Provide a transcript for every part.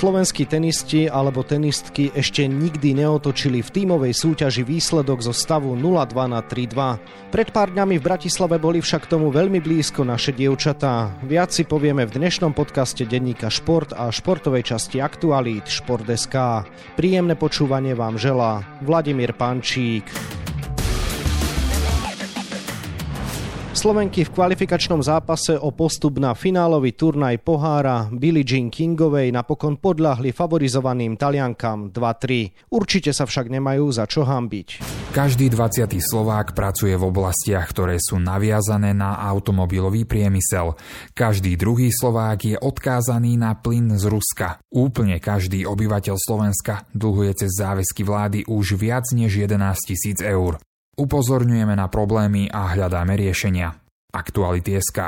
Slovenskí tenisti alebo tenistky ešte nikdy neotočili v tímovej súťaži výsledok zo stavu 0-2 na 3-2. Pred pár dňami v Bratislave boli však tomu veľmi blízko naše dievčatá. Viac si povieme v dnešnom podcaste denníka Šport a športovej časti Aktualít Šport.sk. Príjemné počúvanie vám želá Vladimír Pančík. Slovenky v kvalifikačnom zápase o postup na finálový turnaj pohára Billie Jean Kingovej napokon podľahli favorizovaným Taliankam 2-3. Určite sa však nemajú za čo hambiť. Každý 20. Slovák pracuje v oblastiach, ktoré sú naviazané na automobilový priemysel. Každý druhý Slovák je odkázaný na plyn z Ruska. Úplne každý obyvateľ Slovenska dlhuje cez záväzky vlády už viac než 11 tisíc eur. Upozorňujeme na problémy a hľadáme riešenia. Aktuality SK.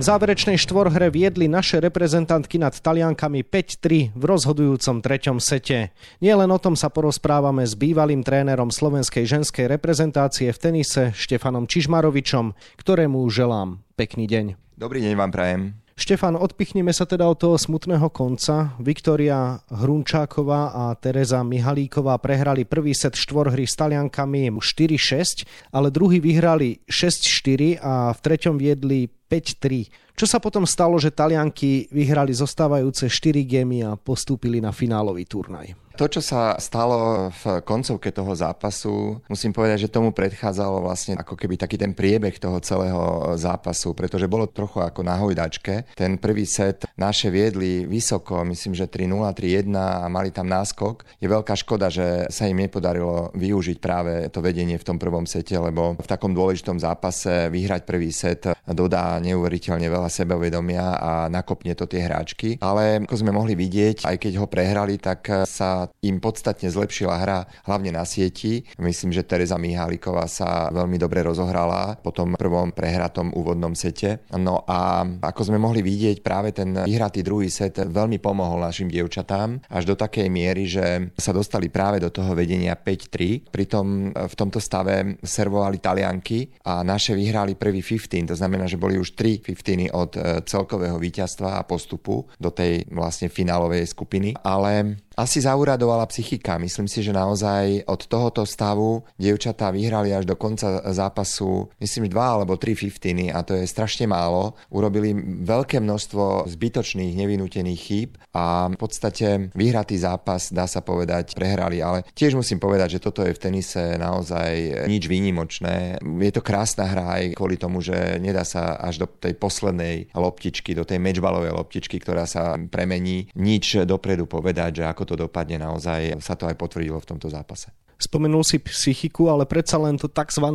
V záverečnej štvorhre viedli naše reprezentantky nad Taliankami 5-3 v rozhodujúcom treťom sete. Nie len o tom sa porozprávame s bývalým trénerom slovenskej ženskej reprezentácie v tenise Štefanom Čižmarovičom, ktorému želám pekný deň. Dobrý deň vám prajem. Štefan, odpichneme sa teda od toho smutného konca. Viktória Hrunčáková a Tereza Mihalíková prehrali prvý set štvorhry s Taliankami 4-6, ale druhý vyhrali 6-4 a v treťom viedli 5-3. Čo sa potom stalo, že Talianky vyhrali zostávajúce 4 gémy a postúpili na finálový turnaj? To, čo sa stalo v koncovke toho zápasu, musím povedať, že tomu predchádzalo vlastne ako keby taký ten priebeh toho celého zápasu, pretože bolo trochu ako na hojdačke. Ten prvý set naše viedli vysoko, myslím, že 3-0, 3-1 a mali tam náskok. Je veľká škoda, že sa im nepodarilo využiť práve to vedenie v tom prvom sete, lebo v takom dôležitom zápase vyhrať prvý set dodá neuveriteľne veľa sebavedomia a nakopne to tie hráčky. Ale ako sme mohli vidieť, aj keď ho prehrali, tak sa im podstatne zlepšila hra, hlavne na sieti. Myslím, že Teresa Miháliková sa veľmi dobre rozohrala po tom prvom prehratom úvodnom sete. No a ako sme mohli vidieť, práve ten vyhratý druhý set veľmi pomohol našim dievčatám až do takej miery, že sa dostali práve do toho vedenia 5-3. Pritom v tomto stave servovali Talianky a naše vyhrali prvý 15, to znamená, že boli už 3 15 od e, celkového víťazstva a postupu do tej vlastne finálovej skupiny. Ale asi zauradovala psychika. Myslím si, že naozaj od tohoto stavu dievčatá vyhrali až do konca zápasu, myslím, dva alebo tri fiftiny a to je strašne málo. Urobili veľké množstvo zbytočných, nevinútených chýb a v podstate vyhratý zápas, dá sa povedať, prehrali. Ale tiež musím povedať, že toto je v tenise naozaj nič výnimočné. Je to krásna hra aj kvôli tomu, že nedá sa až do tej poslednej loptičky, do tej mečbalovej loptičky, ktorá sa premení, nič dopredu povedať, že ako to dopadne naozaj, sa to aj potvrdilo v tomto zápase. Spomenul si psychiku, ale predsa len to tzv.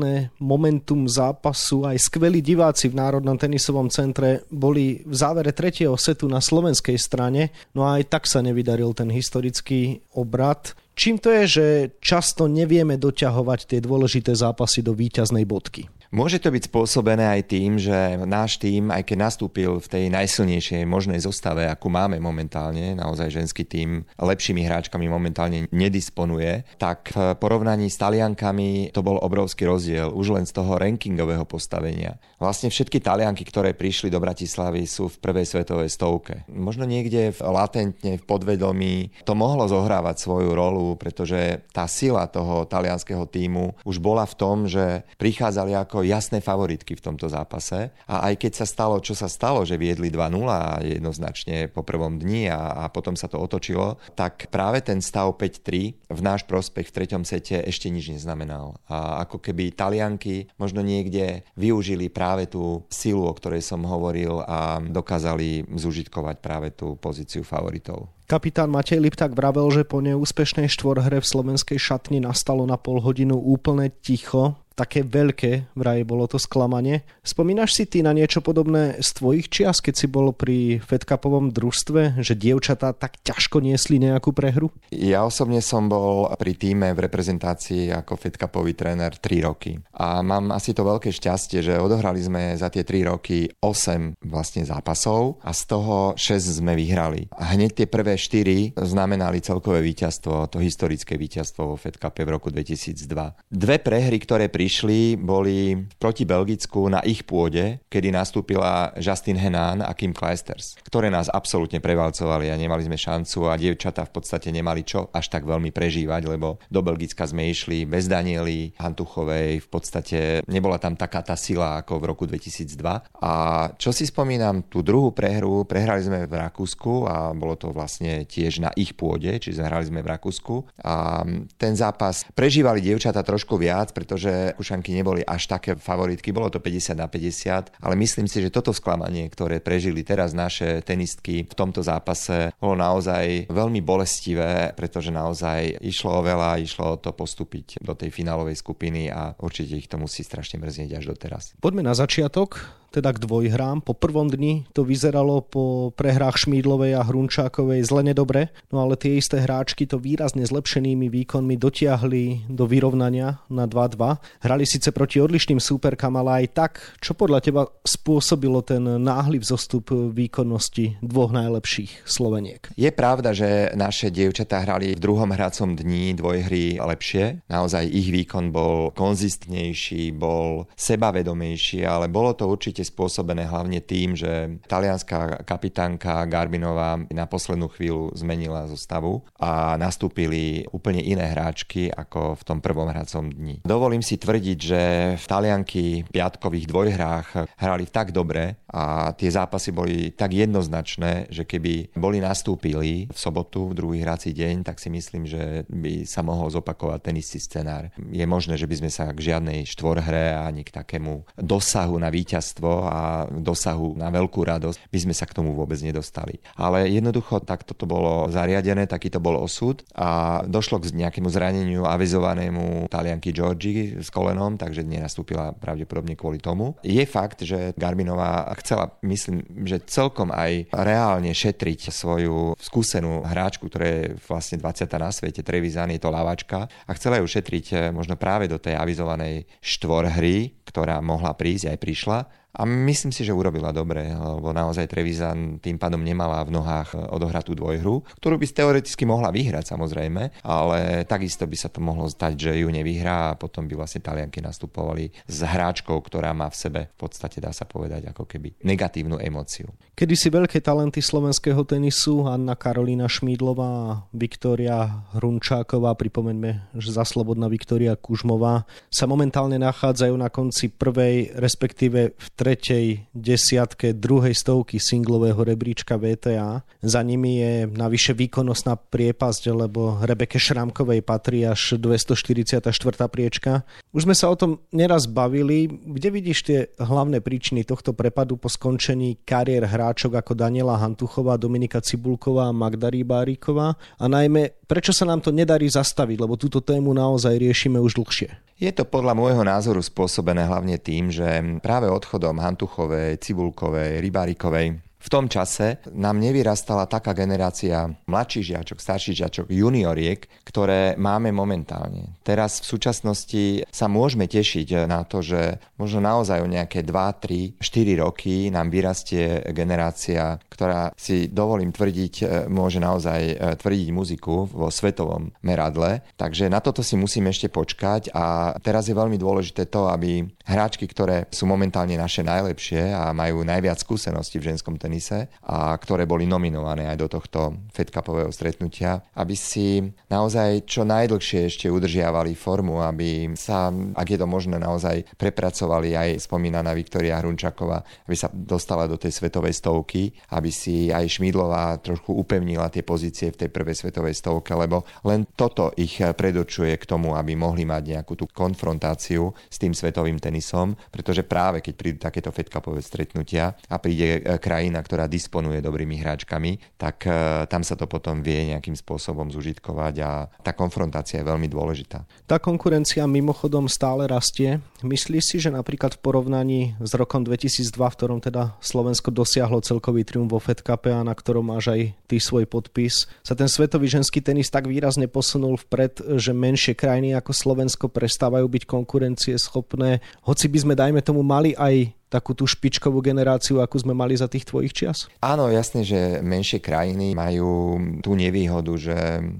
momentum zápasu. Aj skvelí diváci v Národnom tenisovom centre boli v závere tretieho setu na slovenskej strane, no a aj tak sa nevydaril ten historický obrad. Čím to je, že často nevieme doťahovať tie dôležité zápasy do víťaznej bodky? Môže to byť spôsobené aj tým, že náš tým, aj keď nastúpil v tej najsilnejšej možnej zostave, akú máme momentálne, naozaj ženský tým lepšími hráčkami momentálne nedisponuje, tak v porovnaní s Taliankami to bol obrovský rozdiel už len z toho rankingového postavenia. Vlastne všetky Talianky, ktoré prišli do Bratislavy, sú v prvej svetovej stovke. Možno niekde v, latentne v podvedomí to mohlo zohrávať svoju rolu, pretože tá sila toho talianského týmu už bola v tom, že prichádzali ako jasné favoritky v tomto zápase. A aj keď sa stalo, čo sa stalo, že viedli 2-0 jednoznačne po prvom dni a, a potom sa to otočilo, tak práve ten stav 5-3 v náš prospech v treťom sete ešte nič neznamenal. A ako keby Talianky možno niekde využili práve tú silu, o ktorej som hovoril a dokázali zužitkovať práve tú pozíciu favoritov. Kapitán Matej Lipták vravel, že po neúspešnej štvorhre v slovenskej šatni nastalo na pol hodinu úplne ticho také veľké, vraj bolo to sklamanie. Spomínaš si ty na niečo podobné z tvojich čias, keď si bol pri Fed Cupovom družstve, že dievčatá tak ťažko niesli nejakú prehru? Ja osobne som bol pri týme v reprezentácii ako Fed Cupový tréner 3 roky. A mám asi to veľké šťastie, že odohrali sme za tie 3 roky 8 vlastne zápasov a z toho 6 sme vyhrali. A hneď tie prvé prvé štyri znamenali celkové víťazstvo, to historické víťazstvo vo Fed Cup v roku 2002. Dve prehry, ktoré prišli, boli proti Belgicku na ich pôde, kedy nastúpila Justin Henan a Kim Kleisters, ktoré nás absolútne prevalcovali a nemali sme šancu a dievčatá v podstate nemali čo až tak veľmi prežívať, lebo do Belgicka sme išli bez Daniely Hantuchovej, v podstate nebola tam taká tá sila ako v roku 2002. A čo si spomínam, tú druhú prehru, prehrali sme v Rakúsku a bolo to vlastne tiež na ich pôde, čiže hrali sme v Rakúsku. A ten zápas prežívali dievčata trošku viac, pretože Kušanky neboli až také favoritky, bolo to 50 na 50, ale myslím si, že toto sklamanie, ktoré prežili teraz naše tenistky v tomto zápase, bolo naozaj veľmi bolestivé, pretože naozaj išlo o veľa, išlo o to postúpiť do tej finálovej skupiny a určite ich to musí strašne mrznieť až doteraz. Poďme na začiatok teda k dvojhrám. Po prvom dni to vyzeralo po prehrách Šmídlovej a Hrunčákovej zle nedobre, no ale tie isté hráčky to výrazne zlepšenými výkonmi dotiahli do vyrovnania na 2-2. Hrali síce proti odlišným súperkám, ale aj tak, čo podľa teba spôsobilo ten náhly vzostup výkonnosti dvoch najlepších Sloveniek? Je pravda, že naše dievčatá hrali v druhom hracom dni dvojhry lepšie. Naozaj ich výkon bol konzistnejší, bol sebavedomejší, ale bolo to určite spôsobené hlavne tým, že talianská kapitánka Garbinová na poslednú chvíľu zmenila zostavu a nastúpili úplne iné hráčky ako v tom prvom hracom dni. Dovolím si tvrdiť, že v Talianky piatkových dvojhrách hrali tak dobre a tie zápasy boli tak jednoznačné, že keby boli nastúpili v sobotu, v druhý hrací deň, tak si myslím, že by sa mohol zopakovať ten istý scenár. Je možné, že by sme sa k žiadnej štvorhre ani k takému dosahu na víťazstvo a dosahu na veľkú radosť, by sme sa k tomu vôbec nedostali. Ale jednoducho takto to bolo zariadené, taký to bol osud a došlo k nejakému zraneniu avizovanému talianky Georgi s kolenom, takže nenastúpila pravdepodobne kvôli tomu. Je fakt, že Garbinová chcela, myslím, že celkom aj reálne šetriť svoju skúsenú hráčku, ktorá je vlastne 20. na svete, Trevisan, je to lavačka a chcela ju šetriť eh, možno práve do tej avizovanej štvorhry, ktorá mohla prísť, aj prišla a myslím si, že urobila dobre, lebo naozaj Trevisan tým pádom nemala v nohách odohratú dvojhru, ktorú by teoreticky mohla vyhrať samozrejme, ale takisto by sa to mohlo stať, že ju nevyhrá a potom by vlastne Talianky nastupovali s hráčkou, ktorá má v sebe v podstate dá sa povedať ako keby negatívnu emóciu. Kedy si veľké talenty slovenského tenisu, Anna Karolína Šmídlová, Viktória Hrunčáková, pripomeňme, že za slobodná Viktória Kužmová, sa momentálne nachádzajú na konci prvej, respektíve v tretej desiatke druhej stovky singlového rebríčka VTA. Za nimi je navyše výkonnostná priepasť, lebo Rebeke Šrámkovej patrí až 244. priečka. Už sme sa o tom neraz bavili. Kde vidíš tie hlavné príčiny tohto prepadu po skončení kariér hráčok ako Daniela Hantuchová, Dominika Cibulková a Magda Rybáriková? A najmä, prečo sa nám to nedarí zastaviť, lebo túto tému naozaj riešime už dlhšie? Je to podľa môjho názoru spôsobené hlavne tým, že práve odchodom Hantuchovej, Cibulkovej, Rybárikovej v tom čase nám nevyrastala taká generácia mladších žiačok, starších žiačok, junioriek, ktoré máme momentálne. Teraz v súčasnosti sa môžeme tešiť na to, že možno naozaj o nejaké 2, 3, 4 roky nám vyrastie generácia, ktorá si dovolím tvrdiť, e, môže naozaj e, tvrdiť muziku vo svetovom meradle. Takže na toto si musíme ešte počkať a teraz je veľmi dôležité to, aby hráčky, ktoré sú momentálne naše najlepšie a majú najviac skúseností v ženskom tenise, tenise a ktoré boli nominované aj do tohto Fed stretnutia, aby si naozaj čo najdlhšie ešte udržiavali formu, aby sa, ak je to možné, naozaj prepracovali aj spomínaná Viktoria Hrunčaková, aby sa dostala do tej svetovej stovky, aby si aj Šmídlová trošku upevnila tie pozície v tej prvej svetovej stovke, lebo len toto ich predočuje k tomu, aby mohli mať nejakú tú konfrontáciu s tým svetovým tenisom, pretože práve keď prídu takéto Fed stretnutia a príde e, krajina, ktorá disponuje dobrými hráčkami, tak e, tam sa to potom vie nejakým spôsobom zužitkovať a tá konfrontácia je veľmi dôležitá. Tá konkurencia mimochodom stále rastie. Myslíš si, že napríklad v porovnaní s rokom 2002, v ktorom teda Slovensko dosiahlo celkový triumf vo Fed Cup a na ktorom máš aj ty svoj podpis, sa ten svetový ženský tenis tak výrazne posunul vpred, že menšie krajiny ako Slovensko prestávajú byť konkurencie schopné, hoci by sme, dajme tomu, mali aj takú tú špičkovú generáciu, akú sme mali za tých tvojich čias? Áno, jasne, že menšie krajiny majú tú nevýhodu, že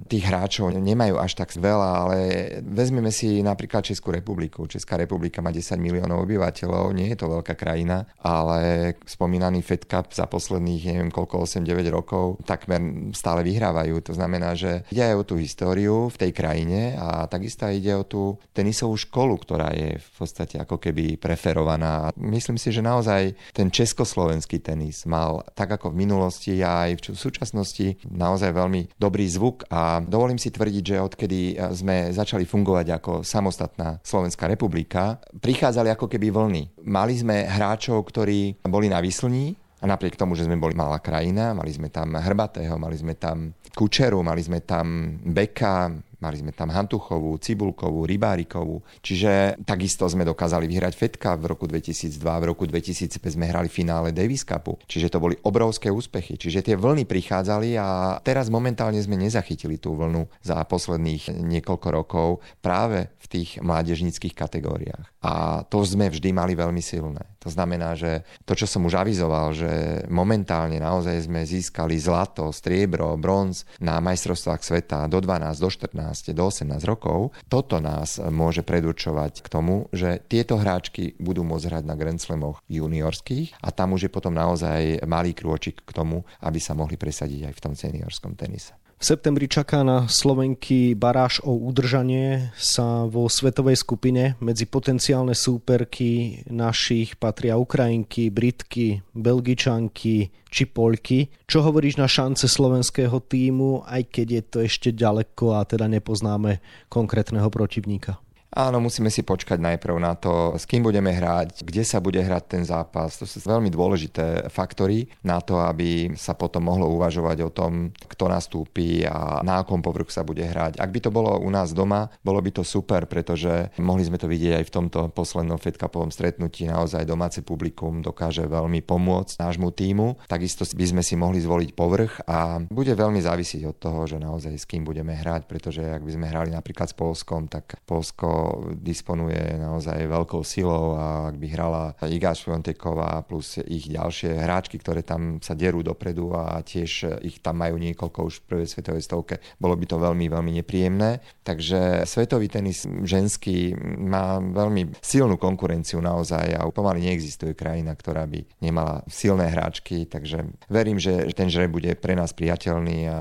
tých hráčov nemajú až tak veľa, ale vezmeme si napríklad Českú republiku. Česká republika má 10 miliónov obyvateľov, nie je to veľká krajina, ale spomínaný Fed Cup za posledných, neviem koľko, 8-9 rokov, takmer stále vyhrávajú. To znamená, že ide aj o tú históriu v tej krajine a takisto ide o tú tenisovú školu, ktorá je v podstate ako keby preferovaná. Myslím si, že naozaj ten československý tenis mal tak ako v minulosti aj v súčasnosti naozaj veľmi dobrý zvuk a dovolím si tvrdiť, že odkedy sme začali fungovať ako samostatná Slovenská republika, prichádzali ako keby vlny. Mali sme hráčov, ktorí boli na vyslní, a napriek tomu, že sme boli malá krajina, mali sme tam Hrbatého, mali sme tam Kučeru, mali sme tam Beka, Mali sme tam Hantuchovú, Cibulkovú, Rybárikovú. Čiže takisto sme dokázali vyhrať Fedka v roku 2002, v roku 2005 sme hrali finále Davis Cupu. Čiže to boli obrovské úspechy. Čiže tie vlny prichádzali a teraz momentálne sme nezachytili tú vlnu za posledných niekoľko rokov práve v tých mládežníckých kategóriách. A to sme vždy mali veľmi silné. To znamená, že to, čo som už avizoval, že momentálne naozaj sme získali zlato, striebro, bronz na majstrovstvách sveta do 12, do 14, do 18 rokov, toto nás môže predurčovať k tomu, že tieto hráčky budú môcť hrať na Grand Slamoch juniorských a tam už je potom naozaj malý krôčik k tomu, aby sa mohli presadiť aj v tom seniorskom tenise. Septembri čaká na Slovenky baráž o udržanie sa vo svetovej skupine. Medzi potenciálne súperky našich patria Ukrajinky, Britky, Belgičanky či Poľky. Čo hovoríš na šance slovenského týmu, aj keď je to ešte ďaleko a teda nepoznáme konkrétneho protivníka? Áno, musíme si počkať najprv na to, s kým budeme hrať, kde sa bude hrať ten zápas. To sú veľmi dôležité faktory na to, aby sa potom mohlo uvažovať o tom, kto nastúpi a na akom povrchu sa bude hrať. Ak by to bolo u nás doma, bolo by to super, pretože mohli sme to vidieť aj v tomto poslednom Fed Cupovom stretnutí. Naozaj domáce publikum dokáže veľmi pomôcť nášmu týmu. Takisto by sme si mohli zvoliť povrch a bude veľmi závisiť od toho, že naozaj s kým budeme hrať, pretože ak by sme hrali napríklad s Polskom, tak Polsko disponuje naozaj veľkou silou a ak by hrala Iga Švionteková plus ich ďalšie hráčky, ktoré tam sa derú dopredu a tiež ich tam majú niekoľko už v prvej svetovej stovke, bolo by to veľmi, veľmi nepríjemné. Takže svetový tenis ženský má veľmi silnú konkurenciu naozaj a pomaly neexistuje krajina, ktorá by nemala silné hráčky, takže verím, že ten žreb bude pre nás priateľný a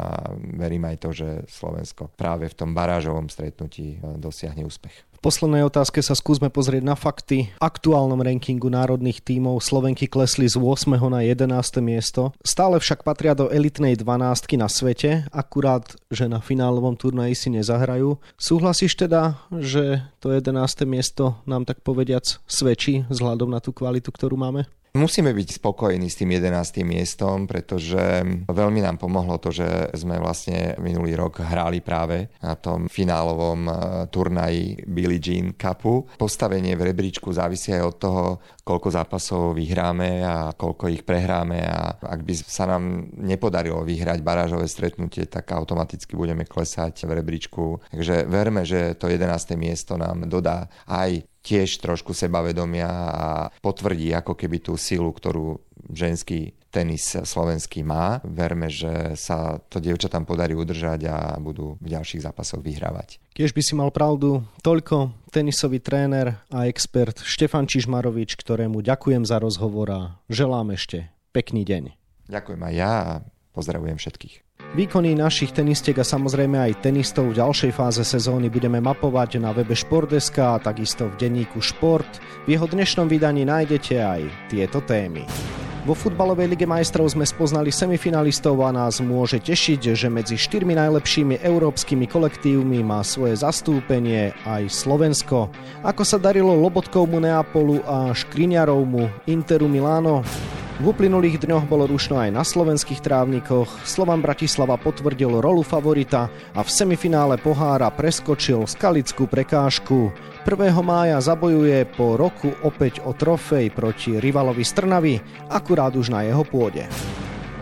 verím aj to, že Slovensko práve v tom barážovom stretnutí dosiahne úspech poslednej otázke sa skúsme pozrieť na fakty. V aktuálnom rankingu národných tímov Slovenky klesli z 8. na 11. miesto. Stále však patria do elitnej 12 na svete, akurát, že na finálovom turnaji si nezahrajú. Súhlasíš teda, že to 11. miesto nám tak povediac svedčí vzhľadom na tú kvalitu, ktorú máme? Musíme byť spokojní s tým 11. miestom, pretože veľmi nám pomohlo to, že sme vlastne minulý rok hrali práve na tom finálovom eh, turnaji Billie Jean Cupu. Postavenie v rebríčku závisí aj od toho, koľko zápasov vyhráme a koľko ich prehráme a ak by sa nám nepodarilo vyhrať barážové stretnutie, tak automaticky budeme klesať v rebríčku. Takže verme, že to 11. miesto nám dodá aj tiež trošku sebavedomia a potvrdí ako keby tú silu, ktorú ženský tenis slovenský má. Verme, že sa to dievčatám podarí udržať a budú v ďalších zápasoch vyhrávať. Tiež by si mal pravdu. Toľko tenisový tréner a expert Štefan Čižmarovič, ktorému ďakujem za rozhovor a želám ešte pekný deň. Ďakujem aj ja a pozdravujem všetkých. Výkony našich tenistiek a samozrejme aj tenistov v ďalšej fáze sezóny budeme mapovať na webe Športdeska a takisto v denníku Šport. V jeho dnešnom vydaní nájdete aj tieto témy. Vo futbalovej lige majstrov sme spoznali semifinalistov a nás môže tešiť, že medzi štyrmi najlepšími európskymi kolektívmi má svoje zastúpenie aj Slovensko. Ako sa darilo Lobotkovmu Neapolu a Škriňarovmu Interu Miláno? V uplynulých dňoch bolo rušno aj na slovenských trávnikoch. Slovan Bratislava potvrdil rolu favorita a v semifinále pohára preskočil skalickú prekážku. 1. mája zabojuje po roku opäť o trofej proti rivalovi Strnavy, akurát už na jeho pôde.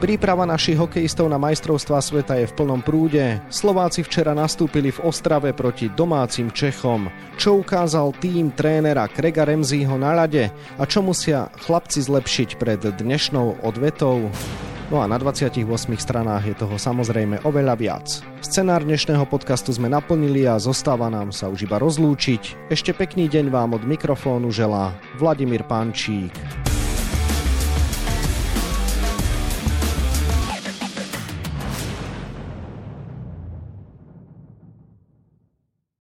Príprava našich hokejistov na majstrovstvá sveta je v plnom prúde. Slováci včera nastúpili v Ostrave proti domácim Čechom. Čo ukázal tým trénera Krega Remzího na ľade a čo musia chlapci zlepšiť pred dnešnou odvetou? No a na 28 stranách je toho samozrejme oveľa viac. Scenár dnešného podcastu sme naplnili a zostáva nám sa už iba rozlúčiť. Ešte pekný deň vám od mikrofónu želá Vladimír Pančík.